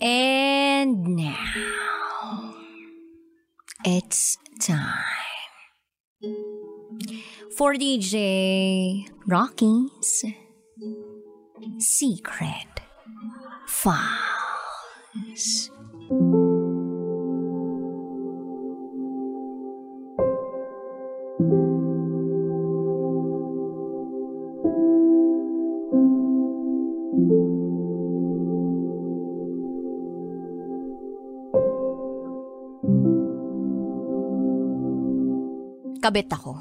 And now, it's time for DJ Rocky's Secret Files. Kabit ako.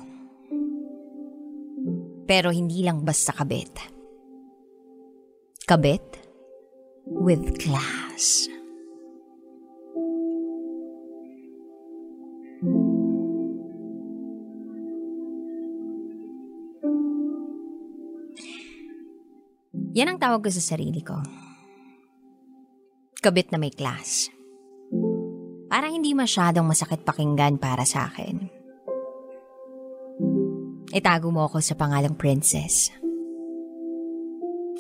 Pero hindi lang basta kabit. Kabit with class. Yan ang tawag ko sa sarili ko. Kabit na may class. Para hindi masyadong masakit pakinggan para sa akin. Itago mo ako sa pangalang princess.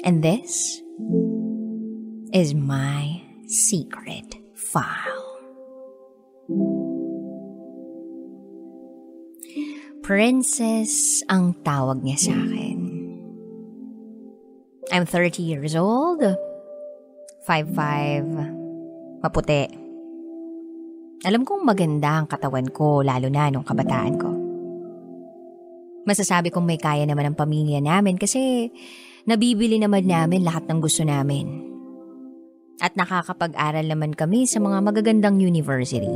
And this is my secret file. Princess ang tawag niya sa akin. I'm 30 years old, 5'5", maputi. Alam kong maganda ang katawan ko lalo na nung kabataan ko. Masasabi kong may kaya naman ang pamilya namin kasi nabibili naman namin lahat ng gusto namin. At nakakapag-aral naman kami sa mga magagandang university.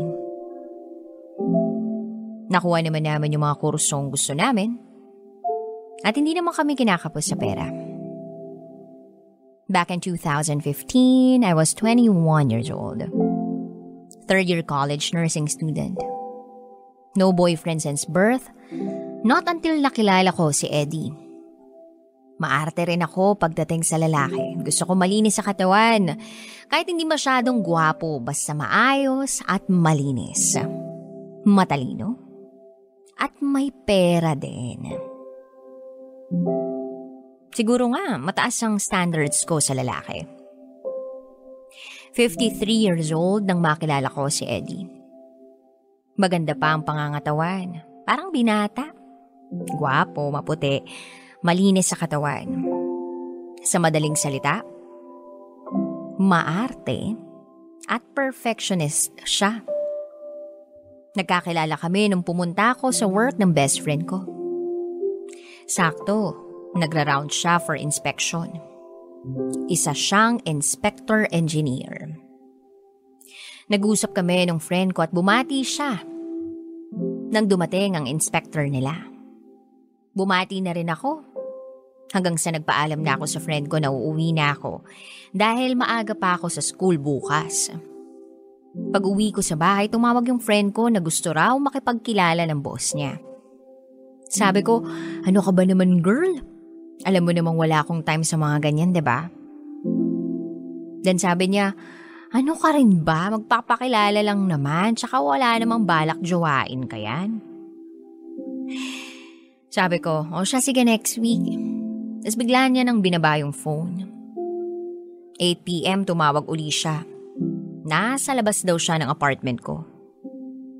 Nakuha naman namin yung mga kursong gusto namin. At hindi naman kami kinakapos sa pera. Back in 2015, I was 21 years old. Third year college nursing student. No boyfriend since birth Not until nakilala ko si Eddie. Maarte rin ako pagdating sa lalaki. Gusto ko malinis sa katawan. Kahit hindi masyadong gwapo, basta maayos at malinis. Matalino. At may pera din. Siguro nga, mataas ang standards ko sa lalaki. 53 years old nang makilala ko si Eddie. Maganda pa ang pangangatawan. Parang binata. Gwapo, maputi, malinis sa katawan. Sa madaling salita, maarte at perfectionist siya. Nagkakilala kami nung pumunta ako sa work ng best friend ko. Sakto, nagra-round siya for inspection. Isa siyang inspector engineer. Nag-usap kami ng friend ko at bumati siya nang dumating ang inspector nila. Bumati na rin ako. Hanggang sa nagpaalam na ako sa friend ko na uuwi na ako dahil maaga pa ako sa school bukas. Pag uwi ko sa bahay, tumawag yung friend ko na gusto raw makipagkilala ng boss niya. Sabi ko, ano ka ba naman girl? Alam mo namang wala akong time sa mga ganyan, ba? Diba? Then sabi niya, ano ka rin ba? Magpapakilala lang naman, tsaka wala namang balak jowain ka yan. Sabi ko, o siya sige next week. Tapos bigla niya nang binaba yung phone. 8pm tumawag uli siya. Nasa labas daw siya ng apartment ko.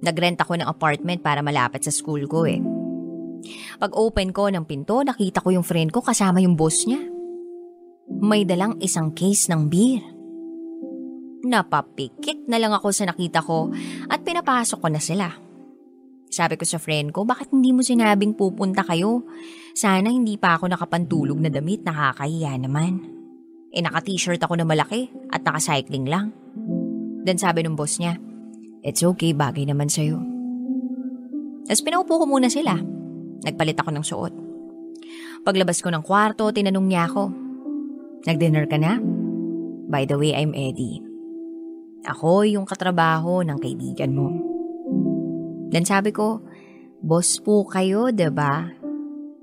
Nagrent ako ng apartment para malapit sa school ko eh. Pag open ko ng pinto, nakita ko yung friend ko kasama yung boss niya. May dalang isang case ng beer. Napapikit na lang ako sa nakita ko at pinapasok ko na sila. Sabi ko sa friend ko, bakit hindi mo sinabing pupunta kayo? Sana hindi pa ako nakapantulog na damit, nakakahiya naman. Eh naka-t-shirt ako na malaki at naka-cycling lang. Then sabi ng boss niya, It's okay, bagay naman sa'yo. Tapos pinaupo ko muna sila. Nagpalit ako ng suot. Paglabas ko ng kwarto, tinanong niya ako, Nag-dinner ka na? By the way, I'm Eddie. Ako yung katrabaho ng kaibigan mo. Then sabi ko, boss po kayo, ba? Diba?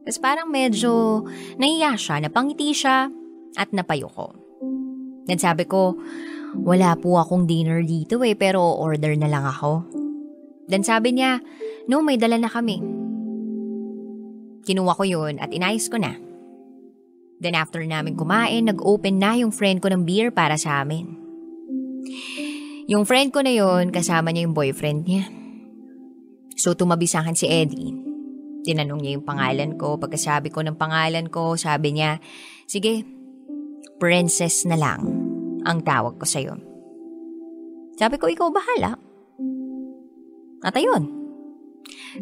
Tapos parang medyo nahiya siya, napangiti siya at napayo ko. Then sabi ko, wala po akong dinner dito eh, pero order na lang ako. Then sabi niya, no, may dala na kami. Kinuha ko yun at inayos ko na. Then after namin kumain, nag-open na yung friend ko ng beer para sa amin. Yung friend ko na yun, kasama niya yung boyfriend niya. So tumabi sa akin si Eddie. Tinanong niya yung pangalan ko. Pagkasabi ko ng pangalan ko, sabi niya, Sige, princess na lang ang tawag ko sa'yo. Sabi ko, ikaw bahala. At ayun,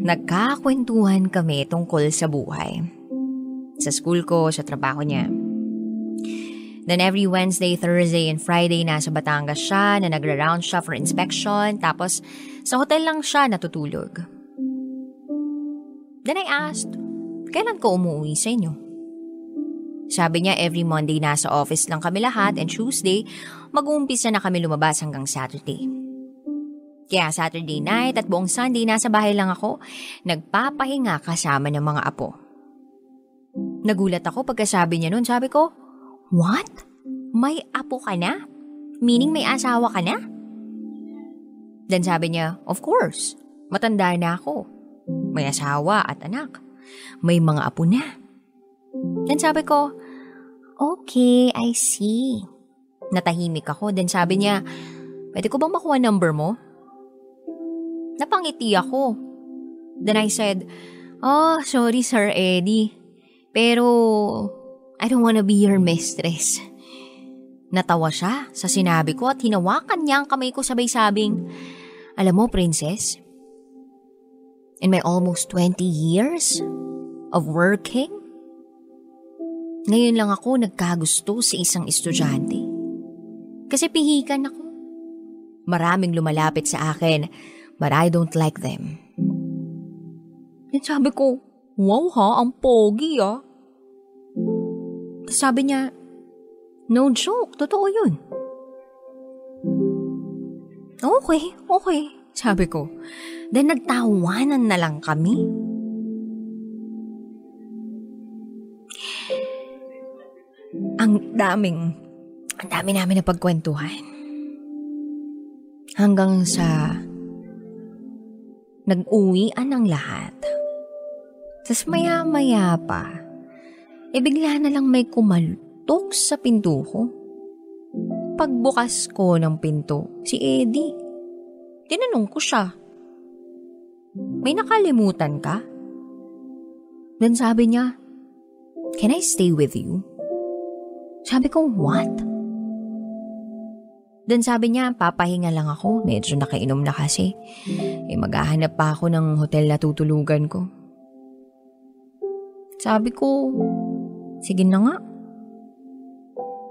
nagkakwentuhan kami tungkol sa buhay. Sa school ko, sa trabaho niya. Then every Wednesday, Thursday, and Friday nasa Batangas siya na nagra-round siya for inspection. Tapos sa hotel lang siya natutulog. Asked, kailan ko umuwi sa inyo? Sabi niya every Monday nasa office lang kami lahat and Tuesday mag-uumpisa na kami lumabas hanggang Saturday. Kaya Saturday night at buong Sunday nasa bahay lang ako, nagpapahinga kasama ng mga apo. Nagulat ako pagkasabi niya noon. Sabi ko, What? May apo ka na? Meaning may asawa ka na? Then sabi niya, of course, matanda na ako. May asawa at anak. May mga apo na. Then sabi ko, okay, I see. Natahimik ako. Then sabi niya, pwede ko bang makuha number mo? Napangiti ako. Then I said, oh, sorry Sir Eddie. Pero I don't wanna be your mistress. Natawa siya sa sinabi ko at hinawakan niya ang kamay ko sabay sabing, Alam mo, princess, in my almost 20 years of working, ngayon lang ako nagkagusto sa isang estudyante. Kasi pihikan ako. Maraming lumalapit sa akin, but I don't like them. At sabi ko, wow ha, ang pogi ah. Sabi niya, no joke, totoo yun. Okay, okay, sabi ko. Then nagtawanan na lang kami. Ang daming, ang dami namin na pagkwentuhan. Hanggang sa nag-uwian ang lahat. Tapos maya-maya pa, e bigla na lang may kumaltok sa pinto ko. Pagbukas ko ng pinto, si Eddie. Tinanong ko siya, may nakalimutan ka? Then sabi niya, Can I stay with you? Sabi ko, what? Then sabi niya, papahinga lang ako. Medyo nakainom na kasi. Eh maghahanap pa ako ng hotel na tutulugan ko. Sabi ko, Sige na nga.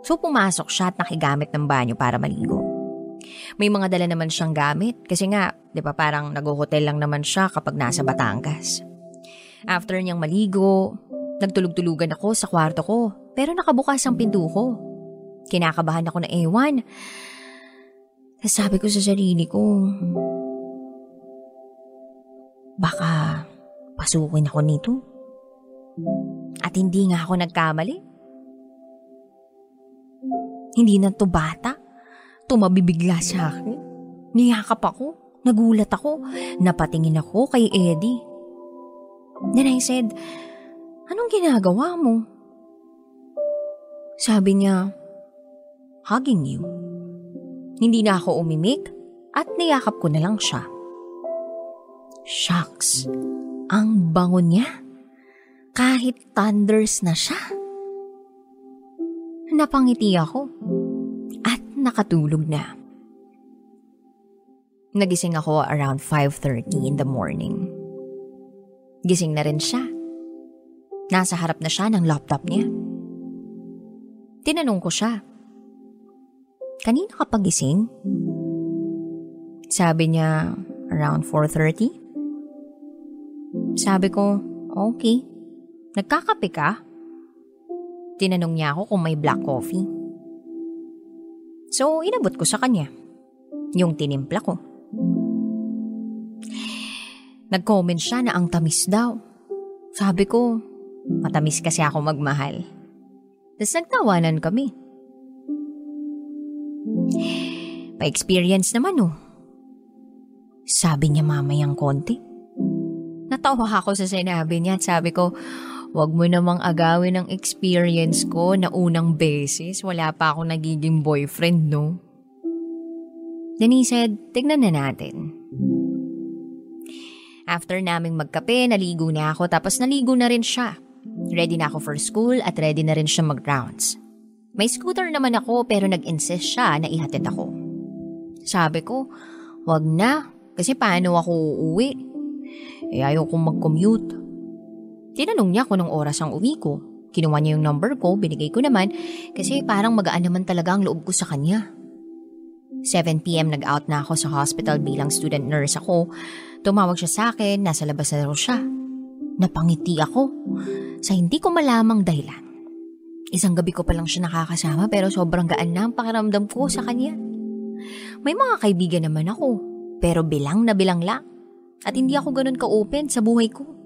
So pumasok siya at nakigamit ng banyo para maligo. May mga dala naman siyang gamit kasi nga, di ba parang nag-hotel lang naman siya kapag nasa Batangas. After niyang maligo, nagtulog-tulugan ako sa kwarto ko pero nakabukas ang pinto ko. Kinakabahan ako na ewan. Sabi ko sa sarili ko, baka pasukin ako nito. At hindi nga ako nagkamali. Hindi na to bata. Tumabibigla sa akin. Niyakap ako. Nagulat ako. Napatingin ako kay Eddie. Then I said, Anong ginagawa mo? Sabi niya, Hugging you. Hindi na ako umimik at niyakap ko na lang siya. Shucks, ang bango niya kahit thunders na siya. Napangiti ako nakatulog na. Nagising ako around 5.30 in the morning. Gising na rin siya. Nasa harap na siya ng laptop niya. Tinanong ko siya, Kanina ka pagising? Sabi niya, around 4.30. Sabi ko, okay. Nagkakape ka? Tinanong niya ako kung may black coffee. So, inabot ko sa kanya. Yung tinimpla ko. Nag-comment siya na ang tamis daw. Sabi ko, matamis kasi ako magmahal. Tapos nagtawanan kami. Pa-experience naman oh. Sabi niya mamayang konti. Natawa ako sa sinabi niya at sabi ko, Huwag mo namang agawin ang experience ko na unang beses. Wala pa ako nagiging boyfriend, no? Then he said, tignan na natin. After naming magkape, naligo na ako tapos naligo na rin siya. Ready na ako for school at ready na rin siya mag-rounds. May scooter naman ako pero nag-insist siya na ihatid ako. Sabi ko, wag na kasi paano ako uuwi? Eh ayaw kong mag-commute. Tinanong niya kung nung oras ang uwi ko. Kinuha niya yung number ko, binigay ko naman kasi parang magaan naman talaga ang loob ko sa kanya. 7pm nag-out na ako sa hospital bilang student nurse ako. Tumawag siya sa akin, nasa labas na raw siya. Napangiti ako sa hindi ko malamang dahilan. Isang gabi ko pa lang siya nakakasama pero sobrang gaan na ang pakiramdam ko sa kanya. May mga kaibigan naman ako pero bilang na bilang lang. At hindi ako ganun ka-open sa buhay ko.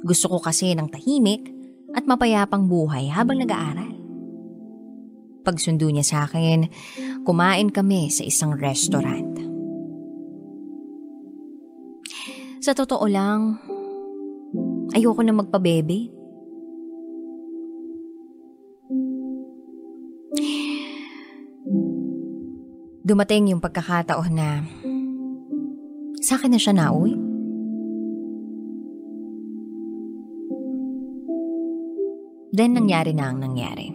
Gusto ko kasi ng tahimik at mapayapang buhay habang nag-aaral. Pagsundo niya sa akin, kumain kami sa isang restaurant. Sa totoo lang, ayoko na magpabebe. Dumating yung pagkakataon na sa akin na siya nauwi. Then nangyari na ang nangyari.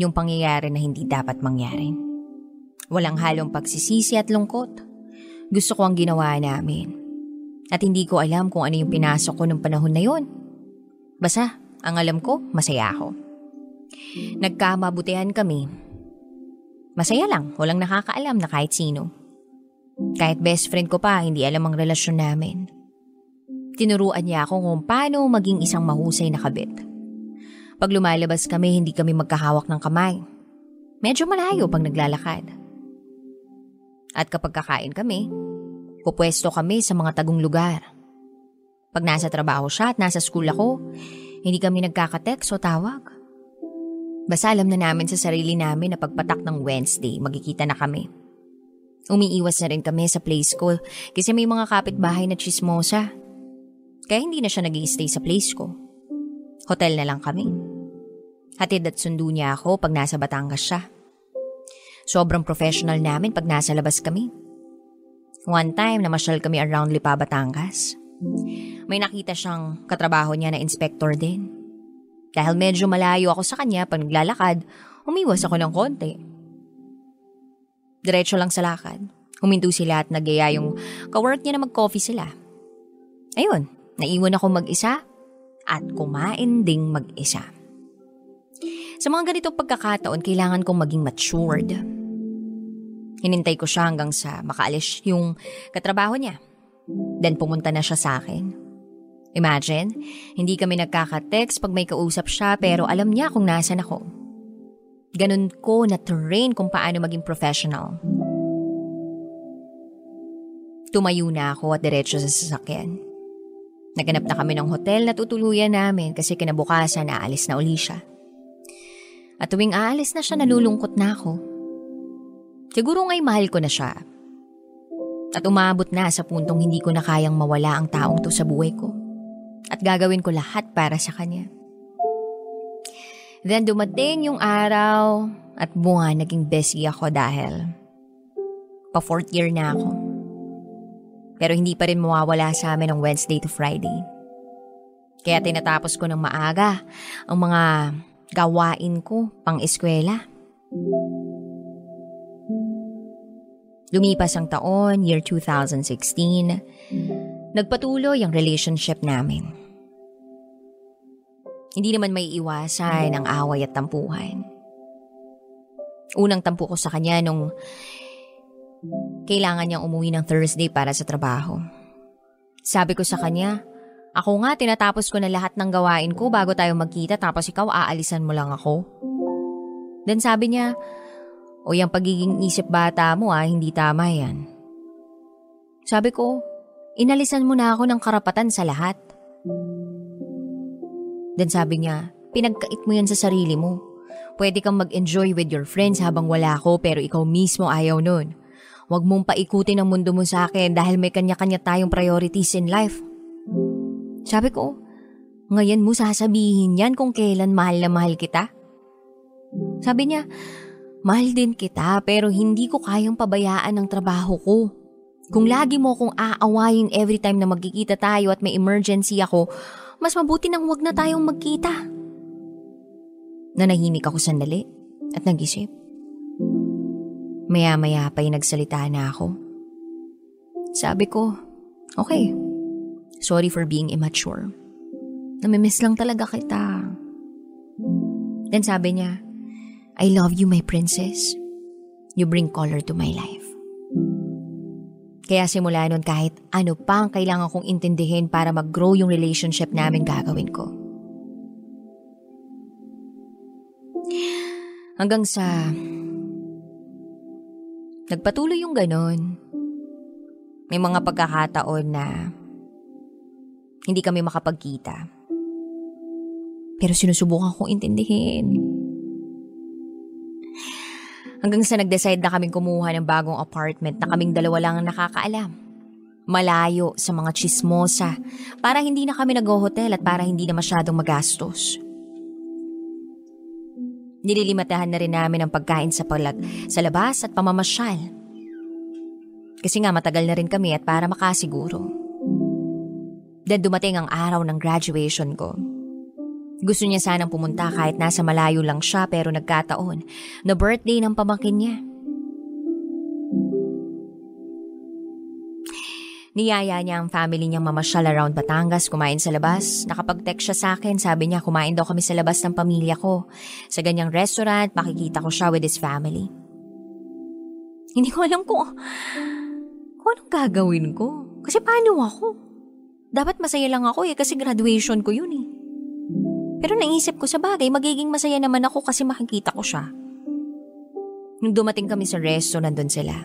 Yung pangyayari na hindi dapat mangyari. Walang halong pagsisisi at lungkot. Gusto ko ang ginawa namin. At hindi ko alam kung ano yung pinasok ko ng panahon na yon. Basta, ang alam ko, masaya ako. Nagkamabutihan kami. Masaya lang, walang nakakaalam na kahit sino. Kahit best friend ko pa, hindi alam ang relasyon namin. Tinuruan niya ako kung paano maging isang mahusay na kabit. Pag lumalabas kami, hindi kami magkahawak ng kamay. Medyo malayo pag naglalakad. At kapag kakain kami, pupwesto kami sa mga tagong lugar. Pag nasa trabaho siya at nasa school ako, hindi kami nagkakatext o tawag. Basta alam na namin sa sarili namin na pagpatak ng Wednesday, magkikita na kami. Umiiwas na rin kami sa place ko kasi may mga kapitbahay na chismosa. Kaya hindi na siya nag stay sa place ko. Hotel na lang kami. Hatid at sundo niya ako pag nasa Batangas siya. Sobrang professional namin pag nasa labas kami. One time, namasyal kami around Lipa, Batangas. May nakita siyang katrabaho niya na inspector din. Dahil medyo malayo ako sa kanya pag naglalakad, umiwas ako ng konti. Diretso lang sa lakad. Huminto sila at nagyaya yung kawork niya na mag-coffee sila. Ayun, naiwan ako mag-isa at kumain ding mag-isa. Sa mga ganitong pagkakataon, kailangan kong maging matured. Hinintay ko siya hanggang sa makaalis yung katrabaho niya. Then pumunta na siya sa akin. Imagine, hindi kami nagkaka-text pag may kausap siya pero alam niya kung nasan ako. Ganun ko na-train kung paano maging professional. Tumayo na ako at diretso sa sasakyan. Naganap na kami ng hotel na tutuluyan namin kasi kinabukasan aalis na uli siya. At tuwing aalis na siya nalulungkot na ako. Siguro nga'y mahal ko na siya. At umabot na sa puntong hindi ko na kayang mawala ang taong to sa buhay ko. At gagawin ko lahat para sa kanya. Then dumating yung araw at bunga naging busy ako dahil pa fourth year na ako. Pero hindi pa rin mawawala sa amin ng Wednesday to Friday. Kaya tinatapos ko ng maaga ang mga gawain ko pang eskwela. Lumipas ang taon, year 2016, nagpatuloy ang relationship namin. Hindi naman may iwasan ang away at tampuhan. Unang tampo ko sa kanya nung kailangan niyang umuwi ng Thursday para sa trabaho. Sabi ko sa kanya, ako nga tinatapos ko na lahat ng gawain ko bago tayo magkita tapos ikaw aalisan mo lang ako. Then sabi niya, o yung pagiging isip bata mo ah, hindi tama yan. Sabi ko, inalisan mo na ako ng karapatan sa lahat. Then sabi niya, pinagkait mo yan sa sarili mo. Pwede kang mag-enjoy with your friends habang wala ako pero ikaw mismo ayaw nun. Huwag mong paikutin ang mundo mo sa akin dahil may kanya-kanya tayong priorities in life. Sabi ko, ngayon mo sasabihin yan kung kailan mahal na mahal kita? Sabi niya, mahal din kita pero hindi ko kayang pabayaan ang trabaho ko. Kung lagi mo akong aawayin every time na magkikita tayo at may emergency ako, mas mabuti nang wag na tayong magkita. Nanahimik ako sandali at nag-isip. Maya-maya pa'y nagsalita na ako. Sabi ko, okay, sorry for being immature. Namimiss lang talaga kita. Then sabi niya, I love you my princess. You bring color to my life. Kaya simula nun kahit ano pa ang kailangan kong intindihin para mag-grow yung relationship namin gagawin ko. Hanggang sa nagpatuloy yung ganon. May mga pagkakataon na hindi kami makapagkita. Pero sinusubukan kong intindihin. Hanggang sa nag-decide na kaming kumuha ng bagong apartment na kaming dalawa lang ang nakakaalam. Malayo sa mga chismosa para hindi na kami nag-hotel at para hindi na masyadong magastos. Nililimatahan na rin namin ang pagkain sa palag sa labas at pamamasyal. Kasi nga matagal na rin kami at para makasiguro. Then dumating ang araw ng graduation ko. Gusto niya sanang pumunta kahit nasa malayo lang siya pero nagkataon na birthday ng pamangkin niya. Niyaya niya ang family niyang mamasyal around Batangas, kumain sa labas. Nakapag-text siya sa akin, sabi niya kumain daw kami sa labas ng pamilya ko. Sa ganyang restaurant, makikita ko siya with his family. Hindi ko alam kung, kung anong gagawin ko. Kasi paano ako? Dapat masaya lang ako eh kasi graduation ko yun eh. Pero naisip ko sa bagay, magiging masaya naman ako kasi makikita ko siya. Nung dumating kami sa resto, nandun sila.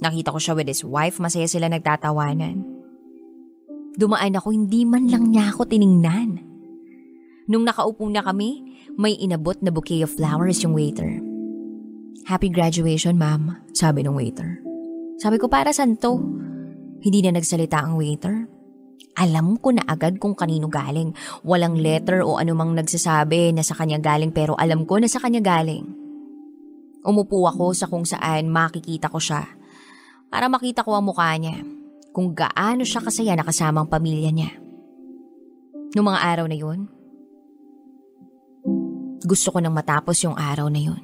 Nakita ko siya with his wife, masaya sila nagtatawanan. Dumaan ako, hindi man lang niya ako tiningnan. Nung nakaupo na kami, may inabot na bouquet of flowers yung waiter. Happy graduation, ma'am, sabi ng waiter. Sabi ko, para saan to? Hindi na nagsalita ang waiter. Alam ko na agad kung kanino galing. Walang letter o anumang nagsasabi na sa kanya galing pero alam ko na sa kanya galing. Umupo ako sa kung saan makikita ko siya para makita ko ang mukha niya kung gaano siya kasaya na kasama ang pamilya niya. Noong mga araw na yun, gusto ko nang matapos yung araw na yun.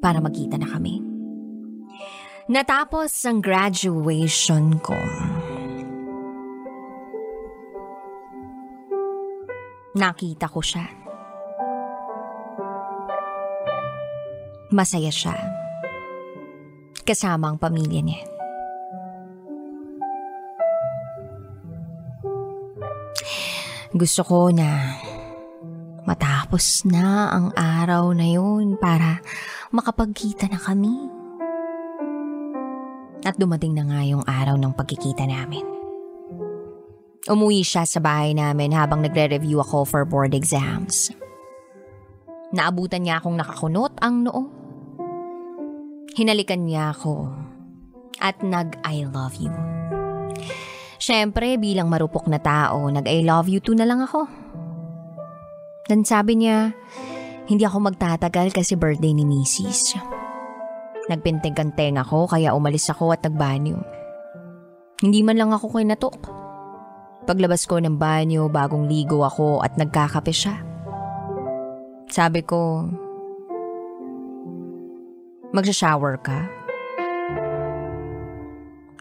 Para magkita na kami. Natapos ang graduation ko. Nakita ko siya. Masaya siya. Kasama ang pamilya niya. Gusto ko na matapos na ang araw na yun para makapagkita na kami. At dumating na nga yung araw ng pagkikita namin. Umuwi siya sa bahay namin habang nagre-review ako for board exams. Naabutan niya akong nakakunot ang noo. Hinalikan niya ako at nag-I love you. Siyempre, bilang marupok na tao, nag-I love you too na lang ako. Dan sabi niya, hindi ako magtatagal kasi birthday ni Mrs. Nagpintig ang tenga ko kaya umalis ako at nagbanyo. Hindi man lang ako kinatok. Paglabas ko ng banyo, bagong ligo ako at nagkakape siya. Sabi ko, magsha-shower ka?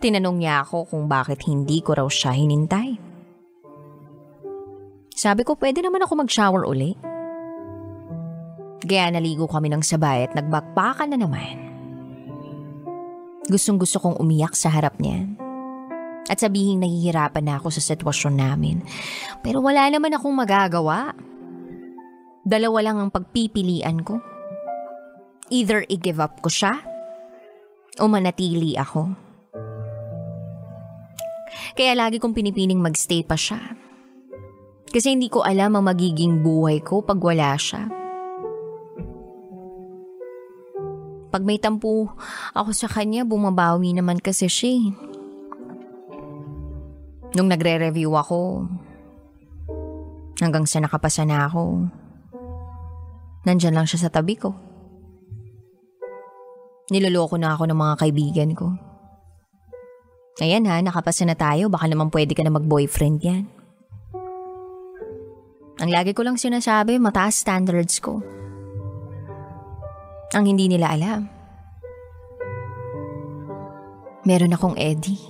Tinanong niya ako kung bakit hindi ko raw siya hinintay. Sabi ko, pwede naman ako mag-shower uli. Kaya naligo kami ng sabay at nagbakbakan na naman. Gustong gusto kong umiyak sa harap niya. At sabihin nahihirapan na ako sa sitwasyon namin. Pero wala naman akong magagawa. Dalawa lang ang pagpipilian ko. Either i-give up ko siya o manatili ako. Kaya lagi kong pinipiling magstay pa siya. Kasi hindi ko alam ang magiging buhay ko pag wala siya. Pag may tampo ako sa kanya, bumabawi naman kasi siya. Eh. Nung nagre-review ako, hanggang sa nakapasa na ako, nandyan lang siya sa tabi ko. Niloloko na ako ng mga kaibigan ko. Ayan ha, nakapasa na tayo, baka naman pwede ka na mag-boyfriend yan. Ang lagi ko lang sinasabi, mataas standards ko. Ang hindi nila alam. Meron akong Eddie.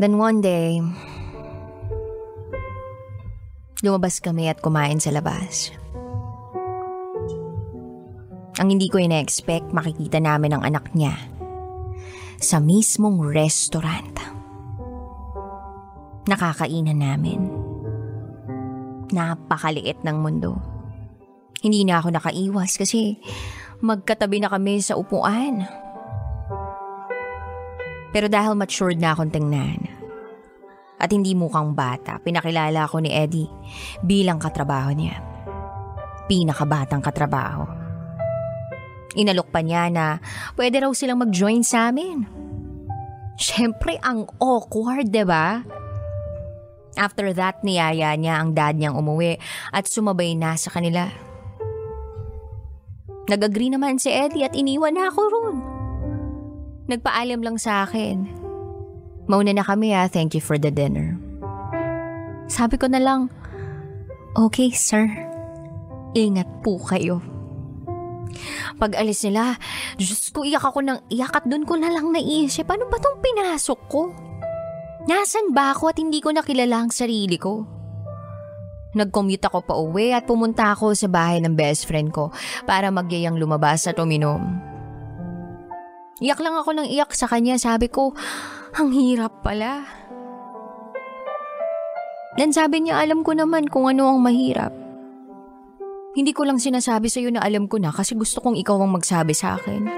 Then one day, lumabas kami at kumain sa labas. Ang hindi ko ina-expect, makikita namin ang anak niya sa mismong restaurant. Nakakainan namin. Napakaliit ng mundo. Hindi na ako nakaiwas kasi magkatabi na kami sa upuan. Pero dahil matured na akong tingnan at hindi mukhang bata, pinakilala ako ni Eddie bilang katrabaho niya. Pinakabatang katrabaho. Inalok pa niya na pwede raw silang mag-join sa amin. Siyempre, ang awkward, ba? Diba? After that, niyaya niya ang dad niyang umuwi at sumabay na sa kanila. Nag-agree naman si Eddie at iniwan na ako roon. Nagpaalam lang sa akin. Mauna na kami ah, thank you for the dinner. Sabi ko na lang, okay sir, ingat po kayo. Pag alis nila, Diyos ko, iyak ako ng iyak at doon ko na lang naisip, ano ba tong pinasok ko? Nasaan ba ako at hindi ko nakilala ang sarili ko? Nag-commute ako pa uwi at pumunta ako sa bahay ng best friend ko para magyayang lumabas at uminom. Iyak lang ako ng iyak sa kanya. Sabi ko, ang hirap pala. Then sabi niya, alam ko naman kung ano ang mahirap. Hindi ko lang sinasabi sa iyo na alam ko na kasi gusto kong ikaw ang magsabi sa akin.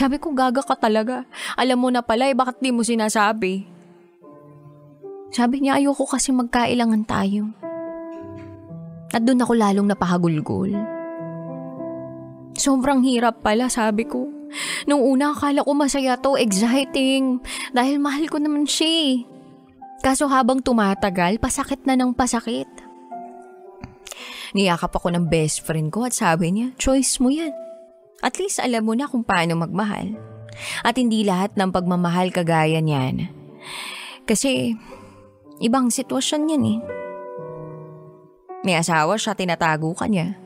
Sabi ko, gaga ka talaga. Alam mo na pala eh, bakit di mo sinasabi? Sabi niya, ayoko kasi magkailangan tayo. At doon ako lalong napahagulgol. Sobrang hirap pala, sabi ko. Nung una, akala ko masaya to, exciting. Dahil mahal ko naman siya eh. Kaso habang tumatagal, pasakit na ng pasakit. Niyakap ako ng best friend ko at sabi niya, choice mo yan. At least alam mo na kung paano magmahal. At hindi lahat ng pagmamahal kagaya niyan. Kasi, ibang sitwasyon yan eh. May asawa siya, tinatago ka niya.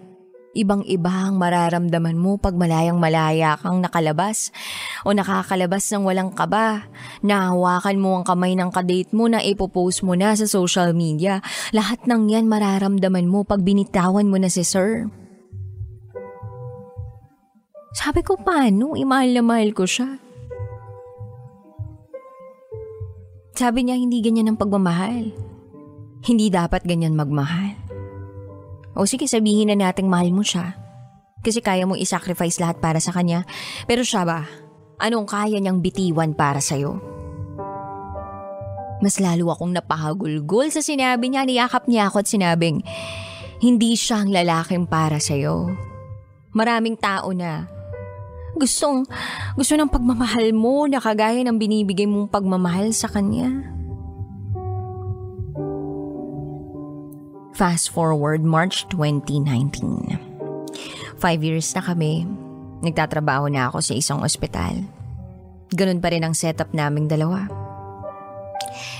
Ibang-iba ang mararamdaman mo pag malayang malaya kang nakalabas o nakakalabas ng walang kaba. Nahawakan mo ang kamay ng kadate mo na ipopost mo na sa social media. Lahat ng yan mararamdaman mo pag binitawan mo na si sir. Sabi ko paano? Imahal na mahal ko siya. Sabi niya hindi ganyan ang pagmamahal. Hindi dapat ganyan magmahal. O sige, sabihin na nating mahal mo siya. Kasi kaya mo isacrifice lahat para sa kanya. Pero siya ba? Anong kaya niyang bitiwan para sa'yo? Mas lalo akong napahagulgol sa sinabi niya. Niyakap niya ako at sinabing, hindi siya ang lalaking para sa'yo. Maraming tao na gustong, gusto ng pagmamahal mo na kagaya ng binibigay mong pagmamahal sa kanya. Fast forward March 2019. Five years na kami. Nagtatrabaho na ako sa isang ospital. Ganun pa rin ang setup naming dalawa.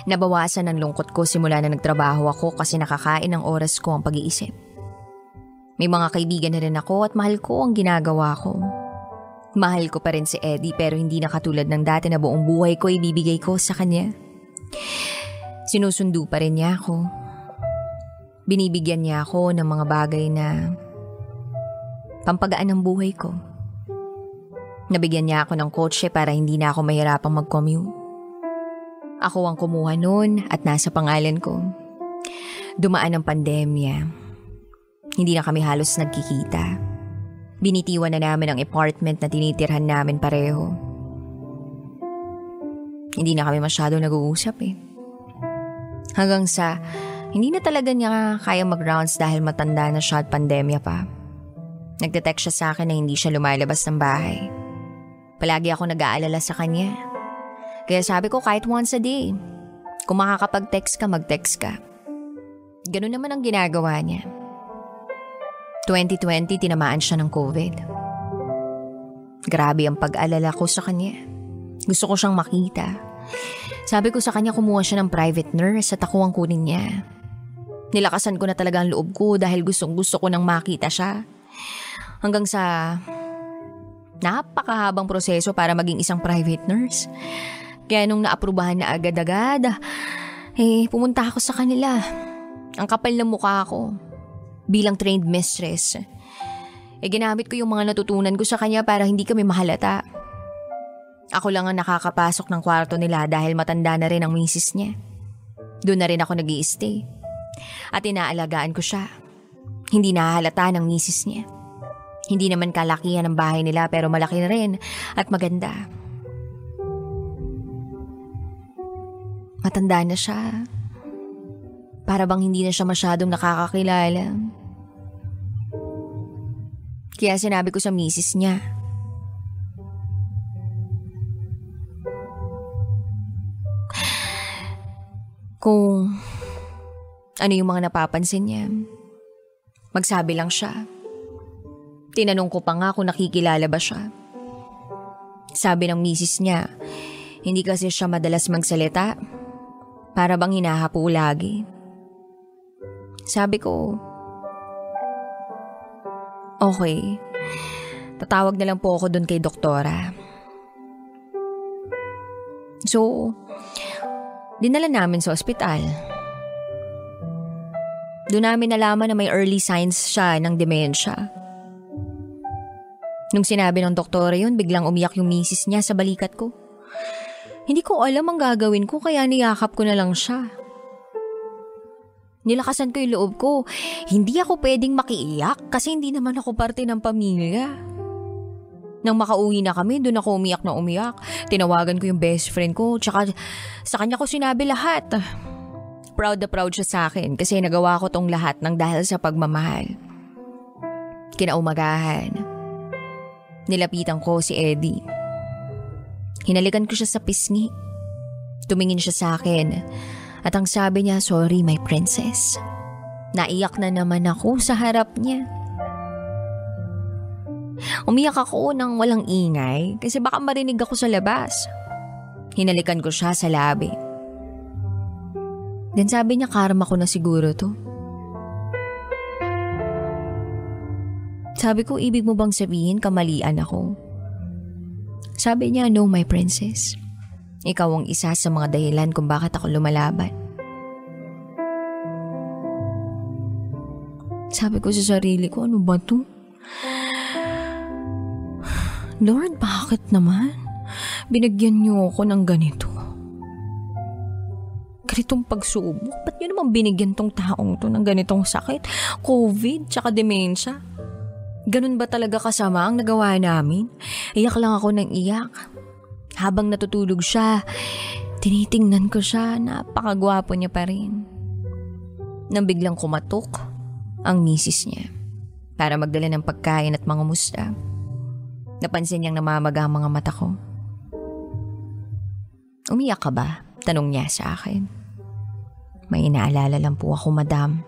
Nabawasan ang lungkot ko simula na nagtrabaho ako kasi nakakain ng oras ko ang pag-iisip. May mga kaibigan na rin ako at mahal ko ang ginagawa ko. Mahal ko pa rin si Eddie pero hindi na katulad ng dati na buong buhay ko ibibigay ko sa kanya. Sinusundo pa rin niya ako Binibigyan niya ako ng mga bagay na pampagaan ng buhay ko. Nabigyan niya ako ng kotse para hindi na ako mahirapang mag-commute. Ako ang kumuha noon at nasa pangalan ko. Dumaan ang pandemya. Hindi na kami halos nagkikita. Binitiwan na namin ang apartment na tinitirhan namin pareho. Hindi na kami masyado nag-uusap eh. Hanggang sa hindi na talaga niya kaya mag-rounds dahil matanda na siya at pandemya pa. Nagdetext siya sa akin na hindi siya lumalabas ng bahay. Palagi ako nag-aalala sa kanya. Kaya sabi ko kahit once a day, kung makakapag-text ka, mag-text ka. Ganun naman ang ginagawa niya. 2020, tinamaan siya ng COVID. Grabe ang pag-alala ko sa kanya. Gusto ko siyang makita. Sabi ko sa kanya kumuha siya ng private nurse at ako ang kunin niya. Nilakasan ko na talaga ang loob ko dahil gustong gusto ko nang makita siya. Hanggang sa napakahabang proseso para maging isang private nurse. Kaya nung naaprubahan na agad-agad, eh pumunta ako sa kanila. Ang kapal ng mukha ko. Bilang trained mistress. Eh ginamit ko yung mga natutunan ko sa kanya para hindi kami mahalata. Ako lang ang nakakapasok ng kwarto nila dahil matanda na rin ang misis niya. Doon na rin ako nag stay At inaalagaan ko siya. Hindi nahalata ng misis niya. Hindi naman kalakihan ang bahay nila pero malaki na rin at maganda. Matanda na siya. Para bang hindi na siya masyadong nakakakilala. Kaya sinabi ko sa misis niya. Kung ano yung mga napapansin niya, magsabi lang siya. Tinanong ko pa nga kung nakikilala ba siya. Sabi ng misis niya, hindi kasi siya madalas magsalita. Para bang hinahapo lagi. Sabi ko, Okay. Tatawag na lang po ako doon kay doktora. So, dinala namin sa ospital. Doon namin nalaman na may early signs siya ng demensya. Nung sinabi ng doktora yun, biglang umiyak yung misis niya sa balikat ko. Hindi ko alam ang gagawin ko kaya niyakap ko na lang siya. Nilakasan ko yung loob ko. Hindi ako pwedeng makiiyak kasi hindi naman ako parte ng pamilya. Nang makauwi na kami, doon ako umiyak na umiyak. Tinawagan ko yung best friend ko, tsaka sa kanya ko sinabi lahat. Proud na proud siya sa akin kasi nagawa ko tong lahat ng dahil sa pagmamahal. Kinaumagahan. Nilapitan ko si Eddie. Hinalikan ko siya sa pisngi. Tumingin siya sa akin at ang sabi niya, sorry my princess. Naiyak na naman ako sa harap niya. Umiyak ako nang walang ingay kasi baka marinig ako sa labas. Hinalikan ko siya sa labi. Then sabi niya karma ko na siguro to. Sabi ko, ibig mo bang sabihin kamalian ako? Sabi niya, no my princess. Ikaw ang isa sa mga dahilan kung bakit ako lumalaban. Sabi ko sa sarili ko, ano ba to? Lord, bakit naman? Binagyan niyo ako ng ganito. Ganitong pagsubok? Ba't niyo naman binigyan tong taong to ng ganitong sakit? COVID, tsaka demensya? Ganun ba talaga kasama ang nagawa namin? Iyak lang ako ng iyak. Habang natutulog siya, tinitingnan ko siya, napakagwapo niya pa rin. Nang biglang kumatok ang misis niya para magdala ng pagkain at mga musta. Napansin niyang namamaga ang mga mata ko. Umiyak ka ba? Tanong niya sa akin. May inaalala lang po ako, madam.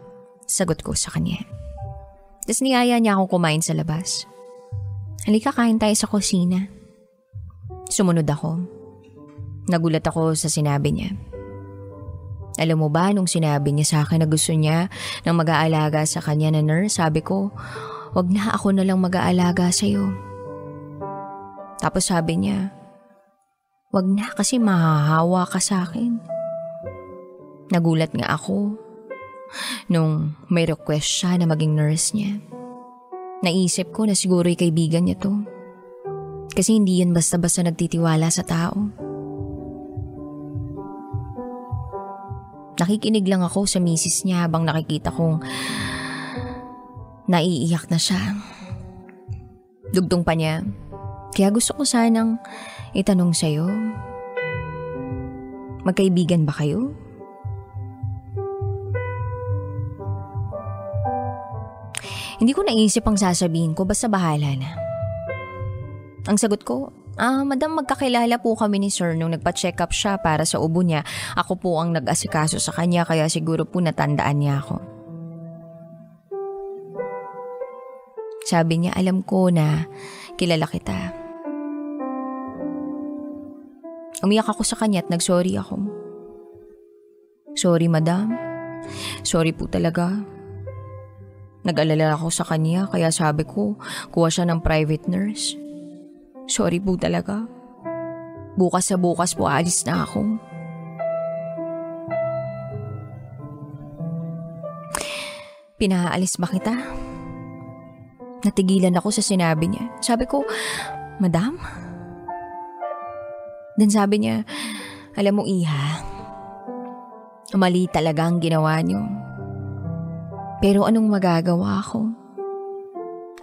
Sagot ko sa kanya. Tapos niyaya niya akong kumain sa labas. Halika kain tayo sa kusina. Sumunod ako. Nagulat ako sa sinabi niya. Alam mo ba nung sinabi niya sa akin na gusto niya ng mag-aalaga sa kanya na nurse, sabi ko, wag na ako na lang mag-aalaga sa'yo. Tapos sabi niya, wag na kasi mahahawa ka sa akin. Nagulat nga ako nung may request siya na maging nurse niya. Naisip ko na siguro kaibigan niya to. Kasi hindi yan basta-basta nagtitiwala sa tao. Nakikinig lang ako sa misis niya habang nakikita kong naiiyak na siya. Dugtong pa niya. Kaya gusto ko sanang itanong sa'yo. Magkaibigan ba kayo? Hindi ko naisip ang sasabihin ko, basta bahala na. Ang sagot ko, ah, madam magkakilala po kami ni sir nung nagpa-check up siya para sa ubo niya. Ako po ang nag-asikaso sa kanya kaya siguro po natandaan niya ako. Sabi niya, alam ko na kilala kita. Umiyak ako sa kanya at nagsorry ako. Sorry madam. Sorry po talaga. Nag-alala ako sa kanya kaya sabi ko, kuha siya ng private nurse. Sorry po talaga. Bukas sa bukas po alis na ako. Pinaalis ba kita? Natigilan ako sa sinabi niya. Sabi ko, Madam? Then sabi niya, alam mo Iha, mali talaga ang ginawa niyo. Pero anong magagawa ko?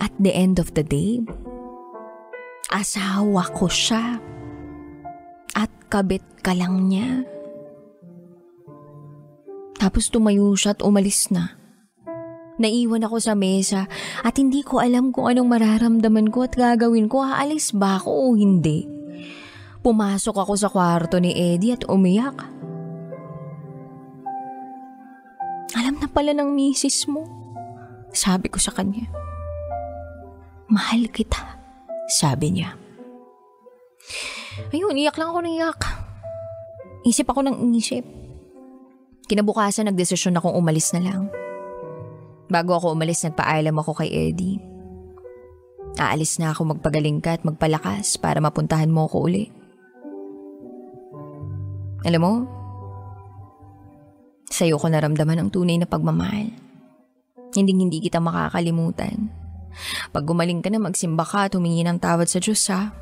At the end of the day, asawa ko siya. At kabit ka lang niya. Tapos tumayo siya at umalis na. Naiwan ako sa mesa at hindi ko alam kung anong mararamdaman ko at gagawin ko. Aalis ba ako o hindi? Pumasok ako sa kwarto ni Eddie at umiyak. Alam na pala ng misis mo. Sabi ko sa kanya. Mahal kita. Sabi niya. Ayun, iyak lang ako ng iyak. Isip ako ng isip. Kinabukasan nagdesisyon akong umalis na lang. Bago ako umalis, nagpaalam ako kay Eddie. Aalis na ako magpagaling ka at magpalakas para mapuntahan mo ako uli. Alam mo, sa'yo ko naramdaman ang tunay na pagmamahal. Hindi hindi kita makakalimutan. Pag gumaling ka na magsimba ka at humingi ng tawad sa Diyos ha.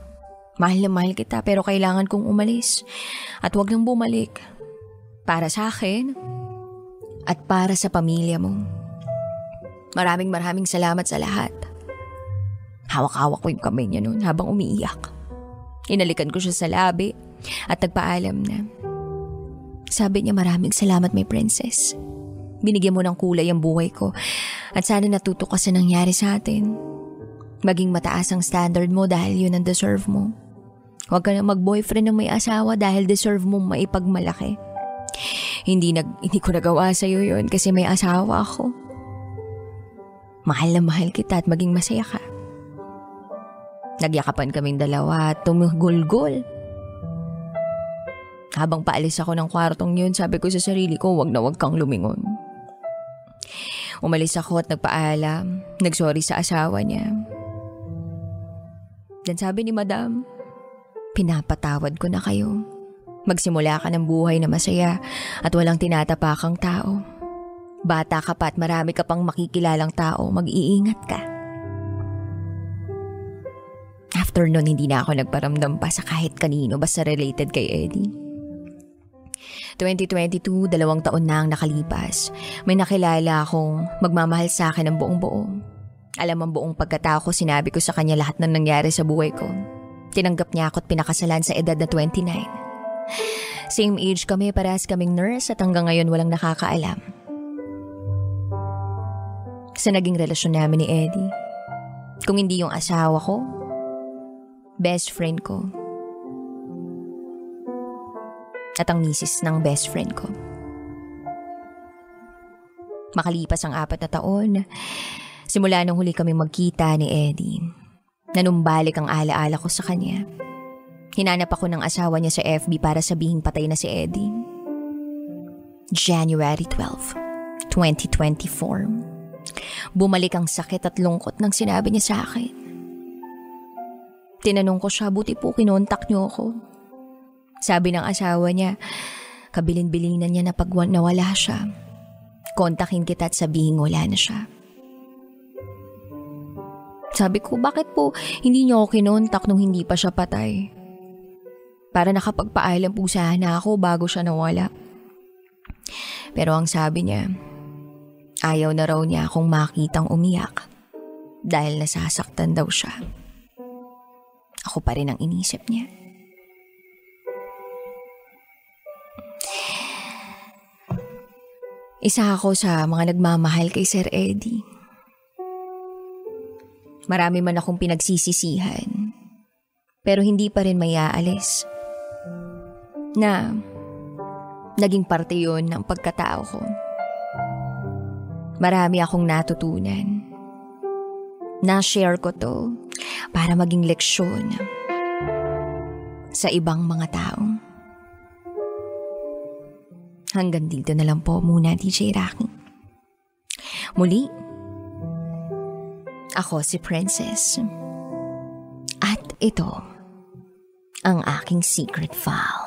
Mahal na mahal kita pero kailangan kong umalis. At wag nang bumalik. Para sa akin at para sa pamilya mo. Maraming maraming salamat sa lahat. Hawak-hawak ko yung kamay niya noon habang umiiyak. Inalikan ko siya sa labi at nagpaalam na. Sabi niya maraming salamat my princess. Binigyan mo ng kulay ang buhay ko at sana natuto ka sa nangyari sa atin. Maging mataas ang standard mo dahil yun ang deserve mo. Huwag ka na mag-boyfriend ng may asawa dahil deserve mo maipagmalaki. Hindi, nag, hindi ko nagawa sa iyo yun kasi may asawa ako. Mahal na mahal kita at maging masaya ka. Nagyakapan kaming dalawa at tumugulgol. Habang paalis ako ng kwartong yun, sabi ko sa sarili ko, wag na wag kang lumingon. Umalis ako at nagpaalam, nagsorry sa asawa niya. Dan sabi ni madam, pinapatawad ko na kayo. Magsimula ka ng buhay na masaya at walang tinatapakang tao. Bata ka pa at marami ka pang makikilalang tao, mag-iingat ka. After nun, hindi na ako nagparamdam pa sa kahit kanino basta related kay Eddie. 2022, dalawang taon na ang nakalipas. May nakilala akong magmamahal sa akin ng buong buo. Alam ang buong pagkatao ko, sinabi ko sa kanya lahat ng nangyari sa buhay ko. Tinanggap niya ako at pinakasalan sa edad na 29. Same age kami, parehas kaming nurse at hanggang ngayon walang nakakaalam. Sa naging relasyon namin ni Eddie. Kung hindi yung asawa ko, best friend ko at ang misis ng best friend ko. Makalipas ang apat na taon, simula nung huli kami magkita ni Eddie, nanumbalik ang alaala ko sa kanya. Hinanap ako ng asawa niya sa FB para sabihin patay na si Eddie. January 12, 2024. Bumalik ang sakit at lungkot ng sinabi niya sa akin. Tinanong ko siya, buti po kinontak niyo ako. Sabi ng asawa niya, kabilin-bilinan niya na pag nawala siya. Kontakin kita at sabihin wala na siya. Sabi ko, bakit po hindi niyo ako kinontak nung hindi pa siya patay? Para nakapagpaalam po sana ako bago siya nawala. Pero ang sabi niya, ayaw na raw niya akong makitang umiyak dahil nasasaktan daw siya. Ako pa rin ang inisip niya. Isa ako sa mga nagmamahal kay Sir Eddie. Marami man akong pinagsisisihan. Pero hindi pa rin may aalis. Na naging parte yon ng pagkatao ko. Marami akong natutunan. Na-share ko to para maging leksyon sa ibang mga tao. Hanggang dito na lang po muna, DJ Rocky. Muli, ako si Princess. At ito ang aking secret file.